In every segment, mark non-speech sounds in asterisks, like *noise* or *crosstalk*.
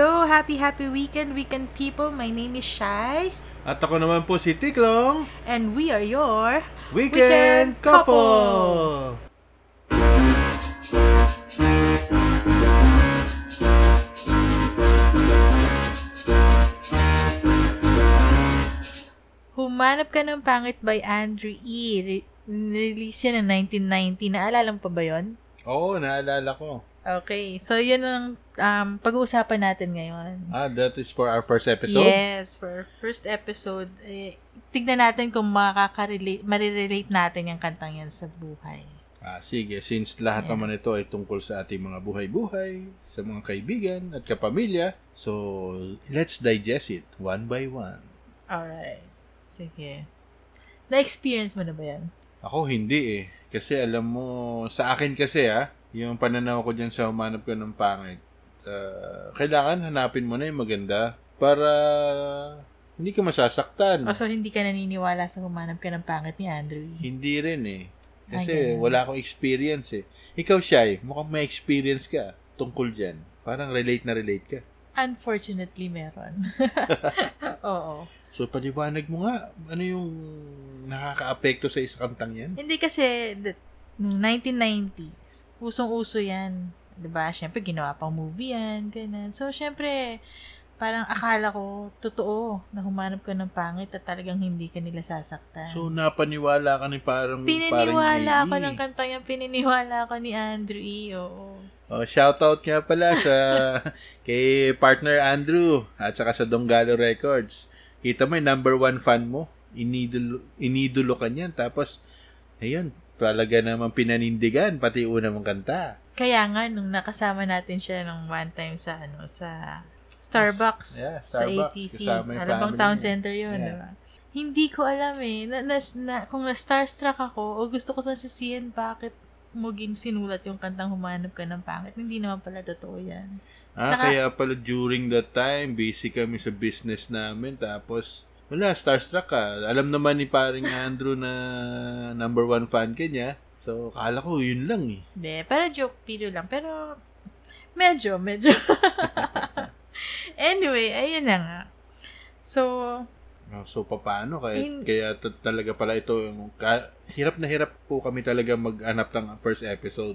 Hello, happy happy weekend, weekend people. My name is Shai. At ako naman po si Tiklong, And we are your Weekend, Couple! Humanap ka ng Pangit by Andrew E. Re- release yan ng 1990. Naalala mo pa ba yon? Oo, naalala ko. Okay, so yun ang um, pag-uusapan natin ngayon. Ah, that is for our first episode? Yes, for first episode, eh, tignan natin kung makaka-relate, marirelate natin yung kantang yan sa buhay. Ah, sige, since lahat Yeah. naman ito ay tungkol sa ating mga buhay-buhay, sa mga kaibigan at kapamilya, so let's digest it one by one. Alright, sige. Na-experience mo na ba yan? Ako hindi eh. Kasi alam mo, sa akin kasi ah, yung pananaw ko dyan sa humanap ko ng pangit, ah, kailangan hanapin mo na yung maganda para hindi ka masasaktan. O so, hindi ka naniniwala sa humanap ka ng pangit ni Andrew. Hindi rin eh. Kasi ganun. wala akong experience eh. Ikaw, Shai, mukhang may experience ka tungkol dyan. Parang relate na relate ka. Unfortunately, meron. *laughs* Oo. So, paliwanag mo nga, ano yung nakaka-apekto sa isang kantang yan? Hindi kasi, the, nung 1990s, usong-uso yan. ba Siyempre, ginawa pang movie yan, ganun. So, siyempre, parang akala ko, totoo, na humanap ka ng pangit at talagang hindi ka nila sasaktan. So, napaniwala ka ni parang Pininiwala parang ako ng kanta niya, pininiwala ako ni Andrew E. Oo. Oh, shoutout nga pala sa *laughs* kay partner Andrew at saka sa Donggalo Records. Kita mo yung number one fan mo. Inidolo, inidolo ka niyan. Tapos, ayun, talaga naman pinanindigan, pati una mong kanta. Kaya nga, nung nakasama natin siya nung one time sa, ano, sa Starbucks, Yeah, sa Starbucks, ATC. kasama yung Alam bang town niya. center yun, Yeah. di ba? Hindi ko alam eh. Na, na, na, kung na-starstruck ako, o gusto ko sa sisiyan, bakit mo gin sinulat yung kantang humanap ka ng pangit. Hindi naman pala totoo yan. Ah, Naka- kaya pala during that time, busy kami sa business namin. Tapos, wala, starstruck ka. Alam naman ni paring Andrew na number one fan ka niya. So, kala ko yun lang eh. Hindi, pero joke video lang. Pero, medyo, medyo. *laughs* anyway, ayun na nga. So, Oh, So, paano? Kaya, In- kaya t- talaga pala ito, yung, ka- hirap na hirap po kami talaga mag-anap ng first episode.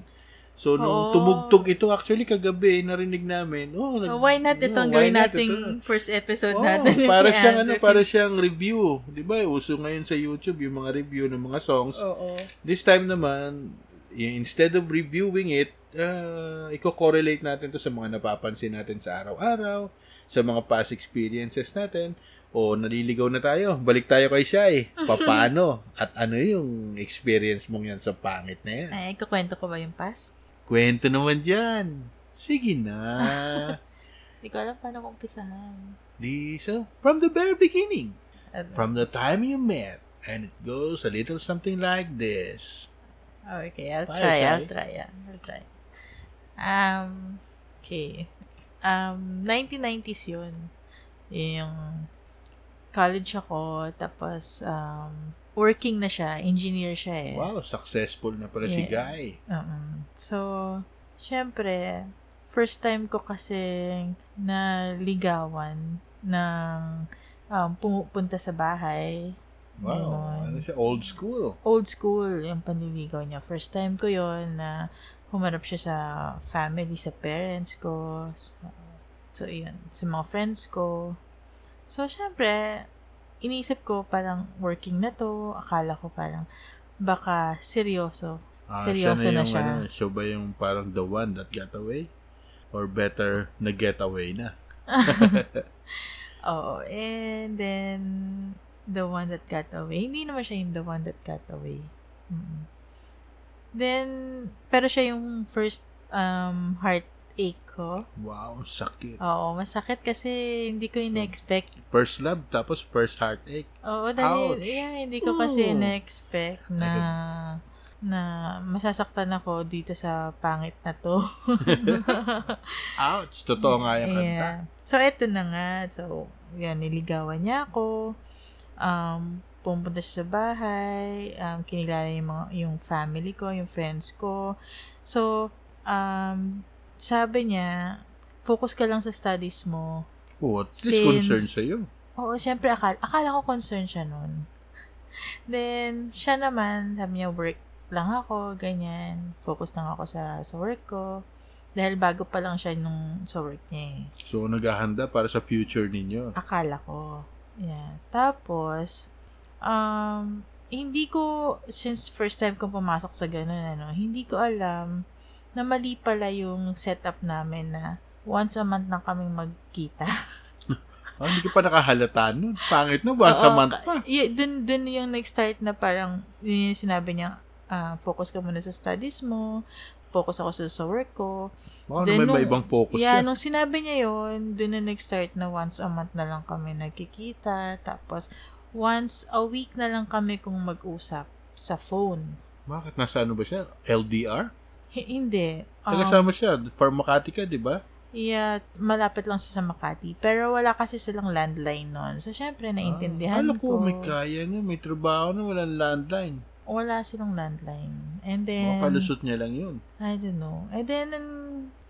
So, Oo. nung tumugtog ito, actually, kagabi, narinig namin. Oh, nag- uh, why not ito ang oh, why gawin not nating ito? first episode Oh, natin? ni para siyang ano, para siyang review. 'Di ba? Uso ngayon sa YouTube yung mga review ng mga songs. Oo. This time naman, instead of reviewing it, uh, i-correlate natin to sa mga napapansin natin sa araw-araw, sa mga past experiences natin. O naliligaw na tayo. Balik tayo kay Shai. *laughs* Paano? At ano yung experience mong yan sa pangit na yan? Ay, kukwento ko ba yung past? Kwento naman dyan. Sige na. *laughs* Hindi ko alam paano kong umpisahan. Di, so, from the very beginning. Ano? From the time you met. And it goes a little something like this. Okay, I'll Bye, try, Shai. I'll try, yeah. I'll try. Um, okay. Um, 1990s yun. Yun Yung college ako, tapos um, working na siya, engineer siya eh. Wow, successful na pala si Yeah. Guy. Oo. So, syempre, first time ko kasi naligawan ng um, pumupunta sa bahay. Wow, Ganon. ano siya, old school. Old school yung panliligaw niya. First time ko yon na humarap siya sa family, sa parents ko. So, so yun. Sa mga friends ko. So, syempre, iniisip ko parang working na to. Akala ko parang baka seryoso. Ah, Seryoso siya na yung, siya. Ano, siya ba yung parang the one that got away? Or better, na-get away na? *laughs* Oo. And then, the one that got away. Hindi naman siya yung the one that got away. Mm. Then, pero siya yung first um, heartache ko. Wow, sakit. Oo, masakit kasi hindi ko in-expect. First love, tapos first heartache. Oo, dahil, Ouch. yeah, hindi ko kasi Ooh. in-expect na na masasaktan ako dito sa pangit na to. *laughs* Ouch! Totoo nga yung kanta. Yeah. So, eto na nga. So, yan, niligawan niya ako. Um, pumunta siya sa bahay. Um, kinilala yung, mga, yung family ko, yung friends ko. So, um, sabi niya, focus ka lang sa studies mo. Oh, at least Since- concern sa'yo. Oo, syempre, akala, akala ko concerned siya nun. Then, siya naman, sabi niya, work lang ako, ganyan. Focus lang ako sa, sa work ko. Dahil bago pa lang siya nung sa work niya eh. So, naghahanda para sa future ninyo. Akala ko. Yeah. Tapos, um, hindi ko, since first time ko pumasok sa ganun, ano, hindi ko alam na mali pala yung setup namin na once a month lang kaming magkita. *laughs* Ah, hindi ka pa nakahalata nun. Pangit na, once a Oo, month ka- pa. Y- dun, dun yung nag-start na parang, yun yung sinabi niya, ah, focus ka muna sa studies mo, focus ako sa, sa work ko. Baka Then naman may nung- ibang focus yeah, yan. nung sinabi niya yun, dun na nag-start na once a month na lang kami nagkikita. Tapos, once a week na lang kami kung mag-usap sa phone. Bakit? Nasa ano ba siya? LDR? H- hindi. Taga Um, saan mo siya? For Makati ka, di ba? yeah, malapit lang siya sa Makati. Pero wala kasi silang landline nun. So, syempre, naintindihan Ah, ko. ko, may kaya niya. May trabaho na walang landline. Wala silang landline. And then, Baka palusot niya lang yun. I don't know. And then,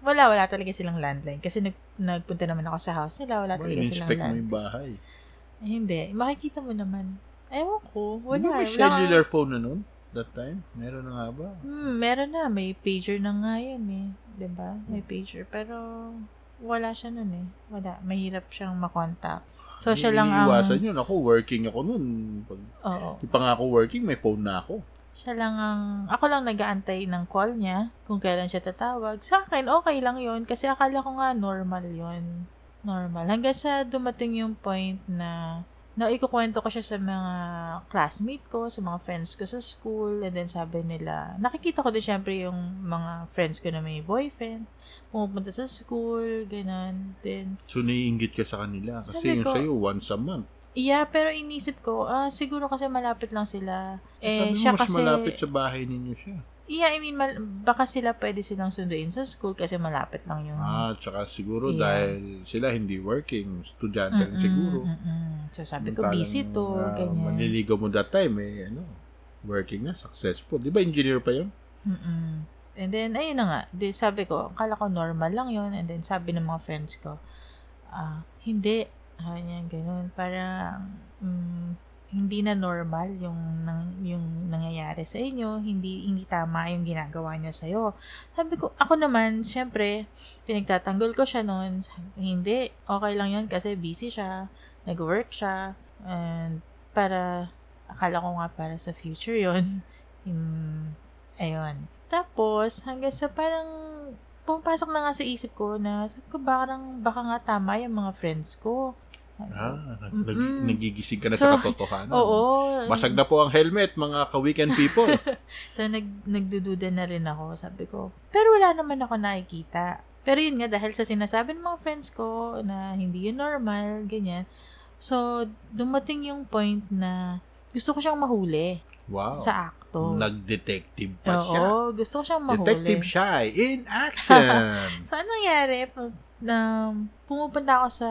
wala, wala talaga silang landline. Kasi nag, nagpunta naman ako sa house nila. Wala Ba, talaga silang in-inspect mo landline. yung bahay. Eh, hindi. Makikita mo naman. Ewan ko. Wala. Di ba wala cellular phone na nun? That time? Meron na nga ba? Hmm, meron na. May pager na nga yan eh. ba? May pager. Pero, wala siya nun eh. Wala. Mahirap siyang makontak. So, siya lang ang... Iniiwasan yun. Ako, working ako nun. Pag, Oo. di pa nga ako working, may phone na ako. Siya lang ang... Ako lang nag-aantay ng call niya kung kailan siya tatawag. Sa akin, okay lang yon Kasi akala ko nga normal yon Normal. Hanggang sa dumating yung point na na ikukwento ko siya sa mga classmate ko, sa mga friends ko sa school, and then sabi nila, nakikita ko din syempre yung mga friends ko na may boyfriend, pumupunta sa school, ganun. Then, So, naiingit ka sa kanila. Kasi Sabi yung ko- sa'yo, once a month. yeah, pero inisip ko, ah, siguro kasi malapit lang sila. Eh, Sabi mo, siya mas kasi, malapit sa bahay ninyo siya. Yeah, I mean, mal- baka sila pwede silang sunduin sa school kasi malapit lang yung... Ah, tsaka siguro Yeah. dahil sila hindi working, estudyante rin siguro. mm-mm. So, sabi ko, busy to, ah, ganyan. Manliligaw mo that time, eh, ano, working na, successful. Di ba engineer pa yun? Mm-mm. And then, ayun na nga. Di, sabi ko, akala ko normal lang yun. And then, sabi ng mga friends ko, ah, hindi. Ah, yan, ganun. Parang, mm, hindi na normal yung, nang, yung nangyayari sa inyo. Hindi, hindi tama yung ginagawa niya sa'yo. Sabi ko, ako naman, syempre, pinagtatanggol ko siya noon. Hindi, okay lang yun kasi busy siya. Nag-work siya. And, para, akala ko nga para sa future yon Hmm, *laughs* ayun. Tapos, hanggang sa parang, pumapasok na nga sa isip ko na, sabi ko, parang, baka nga tama yung mga friends ko. Ah, nag- Mm-mm. nagigising ka na So, sa katotohanan. Oo. Basag na po ang helmet, mga ka-weekend people. *laughs* So, nag, nagdududa na rin ako. Sabi ko, pero wala naman ako nakikita. Pero yun nga, dahil sa sinasabi ng mga friends ko na hindi yun normal, ganyan. So, dumating yung point na gusto ko siyang mahuli Wow. sa akto. Nag-detective pa siya. Oo, gusto ko siyang mahuli. Detective Shy in *laughs* action. So, ano nangyari? Na pumupunta ako sa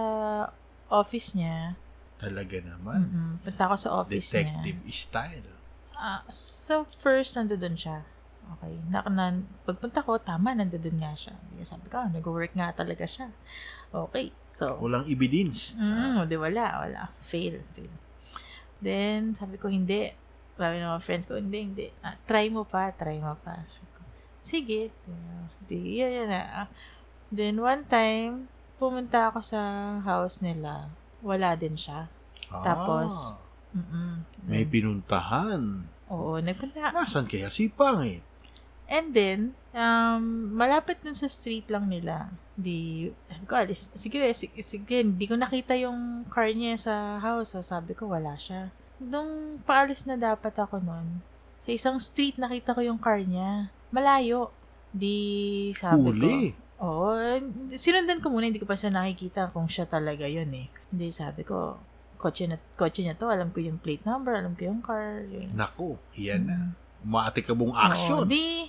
office niya. Talaga naman. Mm-mm, punta ako sa office Detective niya. style. Ah, so, first, nandoon siya. Okay. Na, na, pagpunta ko, tama, nandoon nga siya. Sabi ko, nag-work nga talaga siya. Okay. So, Walang evidence. mm, di wala, wala. Fail, fail. Then, sabi ko, hindi. Sabi ng mga friends ko, hindi, hindi. Ah, try mo pa, try mo pa. Sige. Uh, di, yan, yan na. Ah, Then, one time, pumunta ako sa house nila. Wala din siya. Ah, Tapos, Mm-mm. may pinuntahan. Oo, nagpunta. Nasaan kaya si Pangit? And then, um, malapit dun sa street lang nila. Di, ko, alis, sige, sige, sige, hindi ko nakita yung car niya sa house. So, sabi ko, wala siya. Nung paalis na dapat ako nun, sa isang street nakita ko yung car niya. Malayo. Di, sabi Huli. ko, Oo, sinundan ko muna, hindi ko pa siya nakikita kung siya talaga yun eh. Hindi, sabi ko, kotse na, kotse niya to, alam ko yung plate number, alam ko yung car. Yun. Naku, yan na. Umati ka Oo, action. di,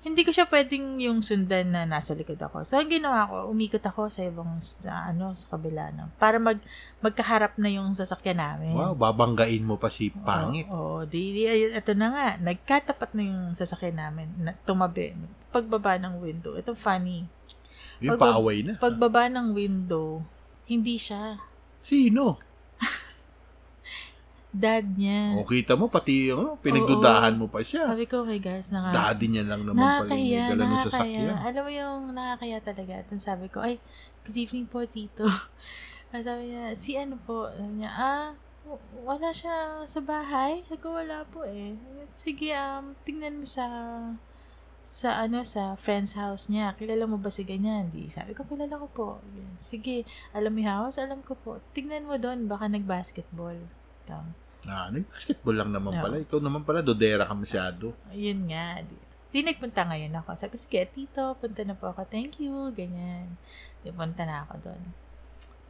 hindi ko siya pwedeng yung sundan na nasa likod ako. So, ang ginawa ko, umikot ako sa ibang, sa, ano, sa kabila na. Para mag, magkaharap na yung sasakyan namin. Wow, babanggain mo pa si Pangit. Oo, oo. di, di, ayun, ito na nga, nagkatapat na yung sasakyan namin, na, tumabi, pagbaba ng window. Ito funny. Yung Pag- paaway na. Pagbaba ng window, hindi siya. Sino? Dad niya. O kita mo, pati ano, pinagdudahan mo pa siya. Sabi ko, okay guys, naka, Daddy niya lang naman pala yung dala ng sasakyan. Alam mo yung nakakaya talaga. At sabi ko, ay, good evening po, tito. At *laughs* sabi niya, si ano po? Sabi niya, ah, wala siya sa bahay. Sabi ko, wala po eh. Sige, um, tingnan mo sa sa ano sa friend's house niya. Kilala mo ba si ganyan? Di sabi ko kilala ko po. Yan. Sige, alam mo yung house? Alam ko po. Tignan mo doon, baka nag-basketball. Ikaw. Ah, nag-basketball lang naman No. pala. Ikaw naman pala, dodera ka masyado. Ayun nga. Di, di nagpunta ngayon ako. Sabi ko, sige, tito, punta na po ako. Thank you. Ganyan. Di punta na ako doon.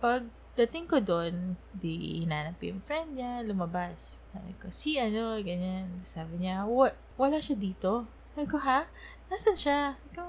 Pag dating ko doon, di hinanap yung friend niya, lumabas. Sabi ko, si ano, ganyan. Sabi niya, "Wa- wala siya dito. Sabi ko, ha? Nasaan siya? Ko,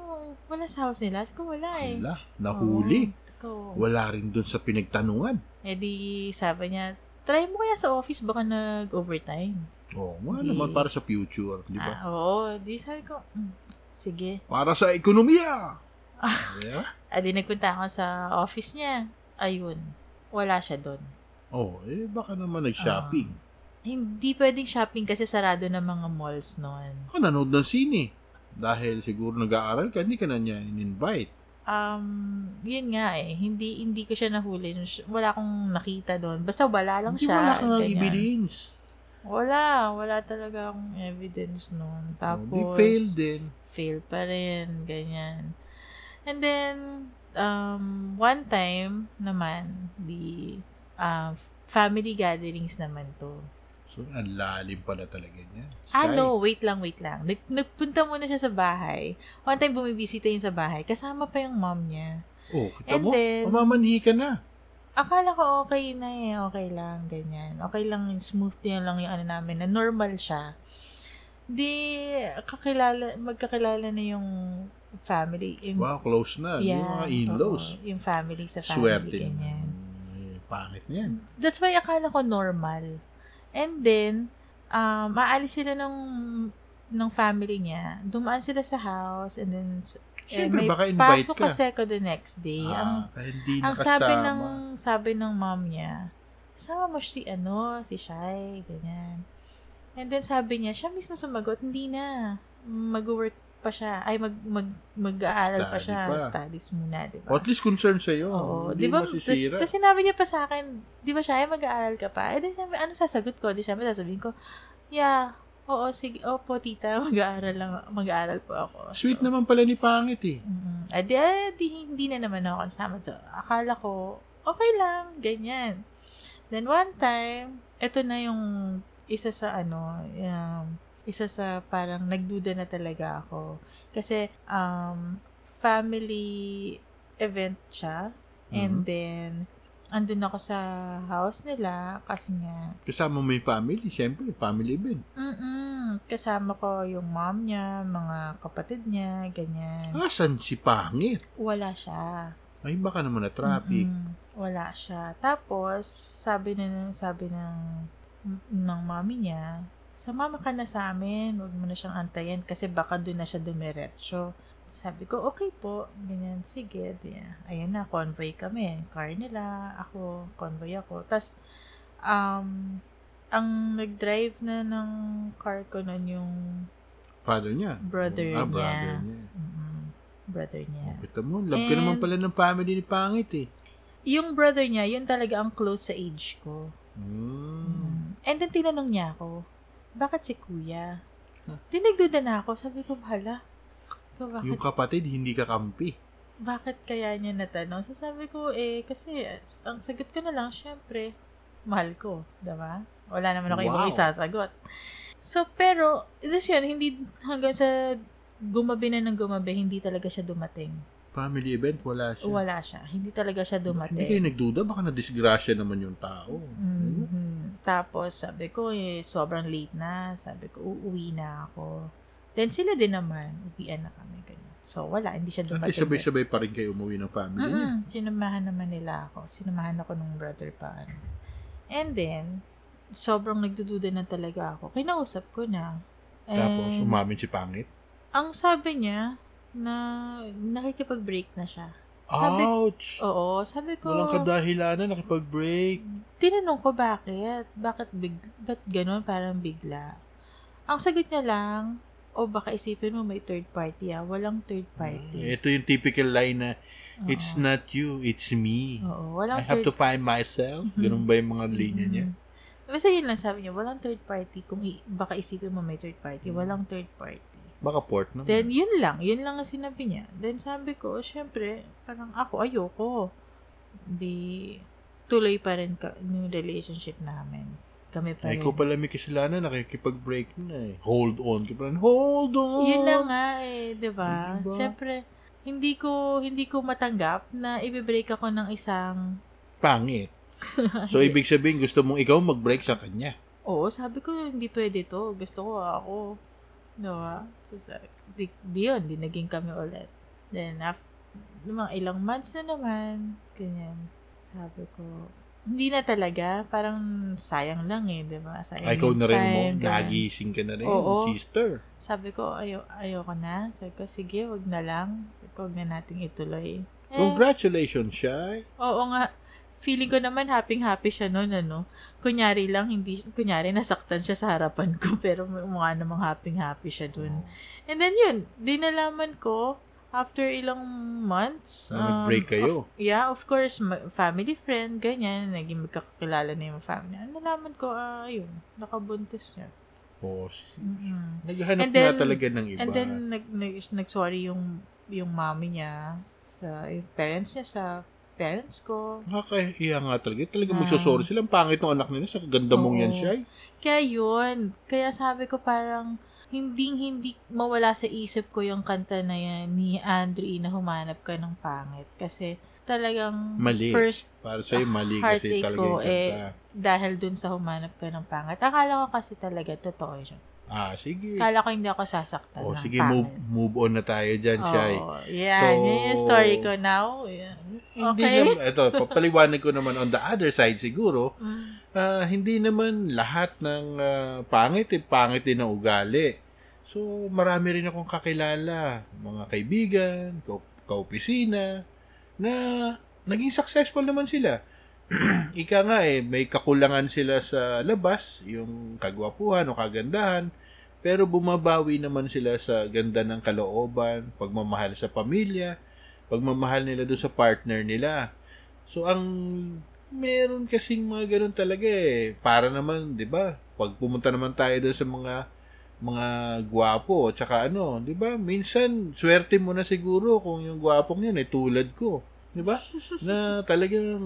wala sa house nila. Sabi ko, wala eh. Wala, nahuli. Sabi ko, Wala rin dun sa pinagtanungan. eh di, sabi niya, try mo kaya sa office, baka nag-overtime. Oo, oh, Di- naman para sa future, di ba? Ah, oo. Di sabi ko, "Mm, sige. Para sa ekonomiya! *laughs* Di ba? Ah, di nagpunta ako sa office niya. Ayun. Wala siya doon. Oh, eh baka naman nag-shopping. Hindi pwedeng shopping kasi sarado na mga malls noon. Baka nanood ng sine. Dahil siguro nag-aaral ka, hindi ka na niya in-invite. Um, yun nga eh. Hindi hindi ko siya nahuli. Wala akong nakita doon. Basta wala lang Hindi siya. wala kang ganyan. evidence. Wala. Wala talaga akong evidence noon. Tapos, Oh, di fail din. fail pa rin. Ganyan. And then, um, one time naman, the uh, family gatherings naman to. So, ang lalim pala talaga niya. Ah, no, wait lang, wait lang. Nag, nagpunta muna siya sa bahay. One time bumibisita yun sa bahay. Kasama pa yung mom niya. Oh, kita And mo? then- Mamamanhi ka na. Akala ko okay na eh. Okay lang, ganyan. Okay lang, smooth din lang yung ano namin, na normal siya. Di, kakilala, magkakilala na yung family. Yung, Wow, close na. yeah, yung mga in-laws. oo, yung family sa family, Swerte. ganyan. Eh, pangit niyan. That's why akala ko normal. And then, um, maalis sila ng ng family niya. Dumaan sila sa house and then eh, Siyempre, may baka invite pasok ka. kasi ako the next day. Ah, ang hindi ang sabi ng sabi ng mom niya, sama mo si ano, si Shai, ganyan. And then sabi niya, siya mismo sumagot, hindi na. Mag-work pa siya. Ay, mag, mag, mag-aaral pa siya. pa. Studies muna, di O ba? at least concern sa'yo. Oo, di ba? Tapos sinabi niya pa sa akin, di ba siya, ay mag-aaral ka pa? Eh, di sabi, ano sasagot ko? Di sabi, sasabihin ko, yeah, oo, sige, opo, tita, *laughs* mag-aaral lang, mag-aaral po ako. Sweet So, naman pala ni Pangit eh. Mm, ah, di, ah, di, hindi na naman ako kasama. So, akala ko, okay lang, ganyan. Then, one time, eto na yung isa sa ano, yung, isa sa parang nagduda na talaga ako. Kasi, um, family event siya. And Mhm. then, andun ako sa house nila kasi nga, Kasama mo yung family, siyempre, family event. mm kasama ko yung mom niya, mga kapatid niya, ganyan. Asan si Pangit? Wala siya. Ay, baka naman na traffic. Mm-mm. Wala siya. Tapos, sabi na sabi ng ng mami niya, sumama ka na sa amin, huwag mo na siyang antayin kasi baka doon na siya dumiretso. Sabi ko, okay po. Ganyan, sige. Di, ayun na, convoy kami. Car nila, ako, convoy ako. Tapos, um, ang nag-drive na ng car ko nun yung Father niya. brother ah, niya. brother niya. Mm-mm. Brother niya. Kita mo, love ka naman pala ng family ni Pangit eh. Yung brother niya, yun talaga ang close sa age ko. Mm. And then tinanong niya ako, bakit si kuya? Huh? Tinigduda na ako. Sabi ko, bahala. So, bakit, Yung kapatid, hindi ka kampi. bakit kaya niya natanong? So, sabi ko, eh, kasi, ang sagot ko na lang, syempre, mahal ko. Diba? Wala naman ako ibang Wow. isasagot. So, pero, this yun, hindi hanggang sa gumabi na ng gumabi, hindi talaga siya dumating. Family event, wala siya. Wala siya. Hindi talaga siya dumating. Hindi kayo nagduda, baka na-disgrasya naman yung tao. Mhm. Tapos, sabi ko, eh, sobrang late na. Sabi ko, uuwi na ako. Then, sila din naman, uwian na kami. Ganyan. So, wala, hindi siya At dumating. least sabay-sabay pa rin kayo umuwi ng family niya. Mm-mm. Sinamahan naman nila ako. Sinamahan ako ng brother pa. ano. And then, sobrang nagdududa na talaga ako. Kinausap ko na. Tapos, umamin si Pangit. ang sabi niya, na nakikipag-break na siya. Sabi, Ouch! oo, sabi ko, Walang kadahilanan, nakipag-break. tinanong ko bakit. Bakit big, ba't ganun? Parang bigla. Ang sagot niya lang, o baka isipin mo may third party ah. Walang third party. Ito yung typical line na, it's not you, it's me. Oo, I walang have third to find myself. *laughs* Ganun ba yung mga linya niya? Basta yun lang sabi niya, walang third party. Kung i- baka isipin mo may third party, walang third party. Baka port naman. Then, yun lang. Yun lang ang sinabi niya. Then, sabi ko, syempre, parang ako, ayoko. Di, tuloy pa rin ka, yung relationship namin. Kami pa Ay, rin. ikaw pala may kasalanan, nakikipag-break na eh. Hold on ka pa rin. Hold on! Yun na nga eh, di ba? Diba? Syempre, hindi ko, hindi ko matanggap na i-break ako ng isang, Pangit. *laughs* So, ibig sabihin, gusto mong ikaw mag-break sa kanya. oo, sabi ko, hindi pwede to. Gusto ko ako. Di ba? So, sa- di, di yun, di naging kami ulit. Then, after, mga ilang months na naman, ganyan. Sabi ko, hindi na talaga. Parang sayang lang eh, di ba? Sayang Ay, ikaw na rin mo, nagising ka na rin, Oo. sister. Sabi ko, ayo, ayoko na. Sabi ko, sige, wag na lang. Sabi ko, wag na nating ituloy. Eh, Congratulations, Shai. oo nga. Feeling ko naman happy-happy siya noon, ano. Kunyari lang, hindi, kunyari nasaktan siya sa harapan ko, *laughs* pero mukha namang happy-happy siya dun. And then yun, dinalaman ko, after ilang months. Na nag-break kayo. Of, yeah, of course, family friend, ganyan, naging magkakakilala na yung family. Ang nalaman ko, ah, yun, nakabuntis niya. Oh, naghahanap And then- na talaga ng iba. And then, nag, nag, nag-sorry yung, yung mommy niya, sa, yung parents niya sa parents ko. Nakakahiya nga talaga. Talaga Ah. magsasorry sila. Ang pangit ng anak nila. Sa ganda mong yan, Oo. Shai. Kaya yun, kaya sabi ko parang, hindi hindi mawala sa isip ko yung kanta na yan ni Andre na humanap ka ng pangit. Kasi talagang Mali. first Para sa'yo, mali kasi heartache talaga ko yung kanta. eh, dahil dun sa humanap ka ng pangit. Akala ko kasi talaga totoo siya. Ah, sige. Akala ko hindi ako sasaktan Oh, ng sige, pangit. move, move on na tayo dyan, Shai. Oo, yan. So, yun yung story ko now. Yan. Hindi Okay. naman, ito, papaliwanag ko naman on the other side siguro, ah, hindi naman lahat ng ah, pangit, eh, pangit din ang ugali. So, marami rin akong kakilala, mga kaibigan, ka- kaopisina, na naging successful naman sila. *clears throat* Ika nga eh, may kakulangan sila sa labas, yung kagwapuhan o kagandahan, pero bumabawi naman sila sa ganda ng kalooban, pagmamahal sa pamilya, pagmamahal nila doon sa partner nila. So, ang meron kasing mga ganun talaga eh. Para naman, di ba? Pag pumunta naman tayo doon sa mga mga gwapo, tsaka ano, di ba? Minsan, swerte mo na siguro kung yung gwapong yan eh, tulad ko. Di ba? *laughs* na talagang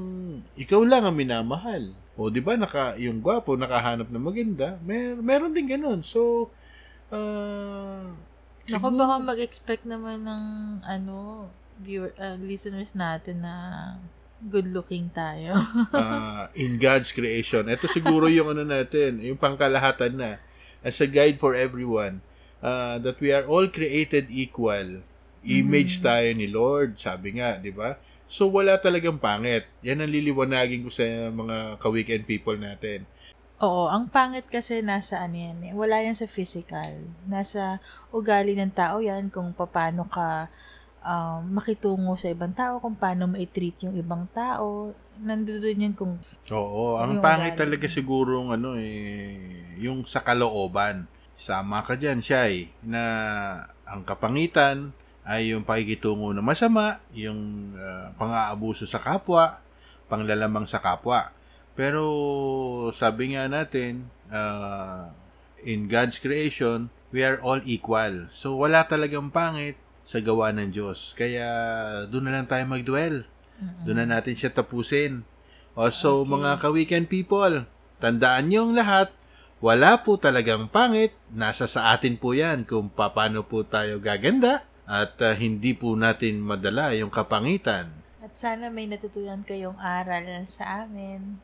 ikaw lang ang minamahal. O di ba, naka, yung gwapo nakahanap na maganda, mer meron din ganun. So, ah Naku, baka mag-expect naman ng ano, viewer, uh, listeners natin na good looking tayo. uh, *laughs* in God's creation. Ito siguro yung ano natin, yung pangkalahatan na as a guide for everyone uh, that we are all created equal. Image tayo ni Lord, sabi nga, di ba? So, wala talagang pangit. Yan ang liliwanagin ko sa mga ka-weekend people natin. Oo, ang pangit kasi nasa ano yan eh. Wala yan sa physical. Nasa ugali ng tao yan kung paano ka um, makitungo sa ibang tao, kung paano ma-treat yung ibang tao. Nandoon yan kung Oo, ang pangit ugali. talaga siguro ano eh, yung sa kalooban. Sama ka dyan, Shai, na ang kapangitan ay yung pakikitungo na masama, yung ah, pang-aabuso sa kapwa, panglalamang sa kapwa. Pero sabi nga natin, ah, in God's creation, we are all equal. So wala talagang pangit sa gawa ng Diyos. Kaya doon na lang tayo mag-dwell. Doon na natin siya tapusin. O so, mga ka-weekend people, tandaan nyo ang lahat, wala po talagang pangit, nasa sa atin po yan kung paano po tayo gaganda at ah, hindi po natin madala yung kapangitan. at sana may natutunan kayong aral sa amin.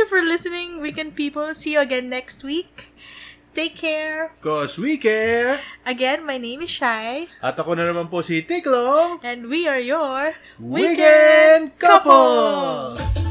You for listening, weekend people. See you again next week. Take care. Cause we care! Again, my name is Shai, At ako na naman po si Tiklong, and we are your Weekend Couple!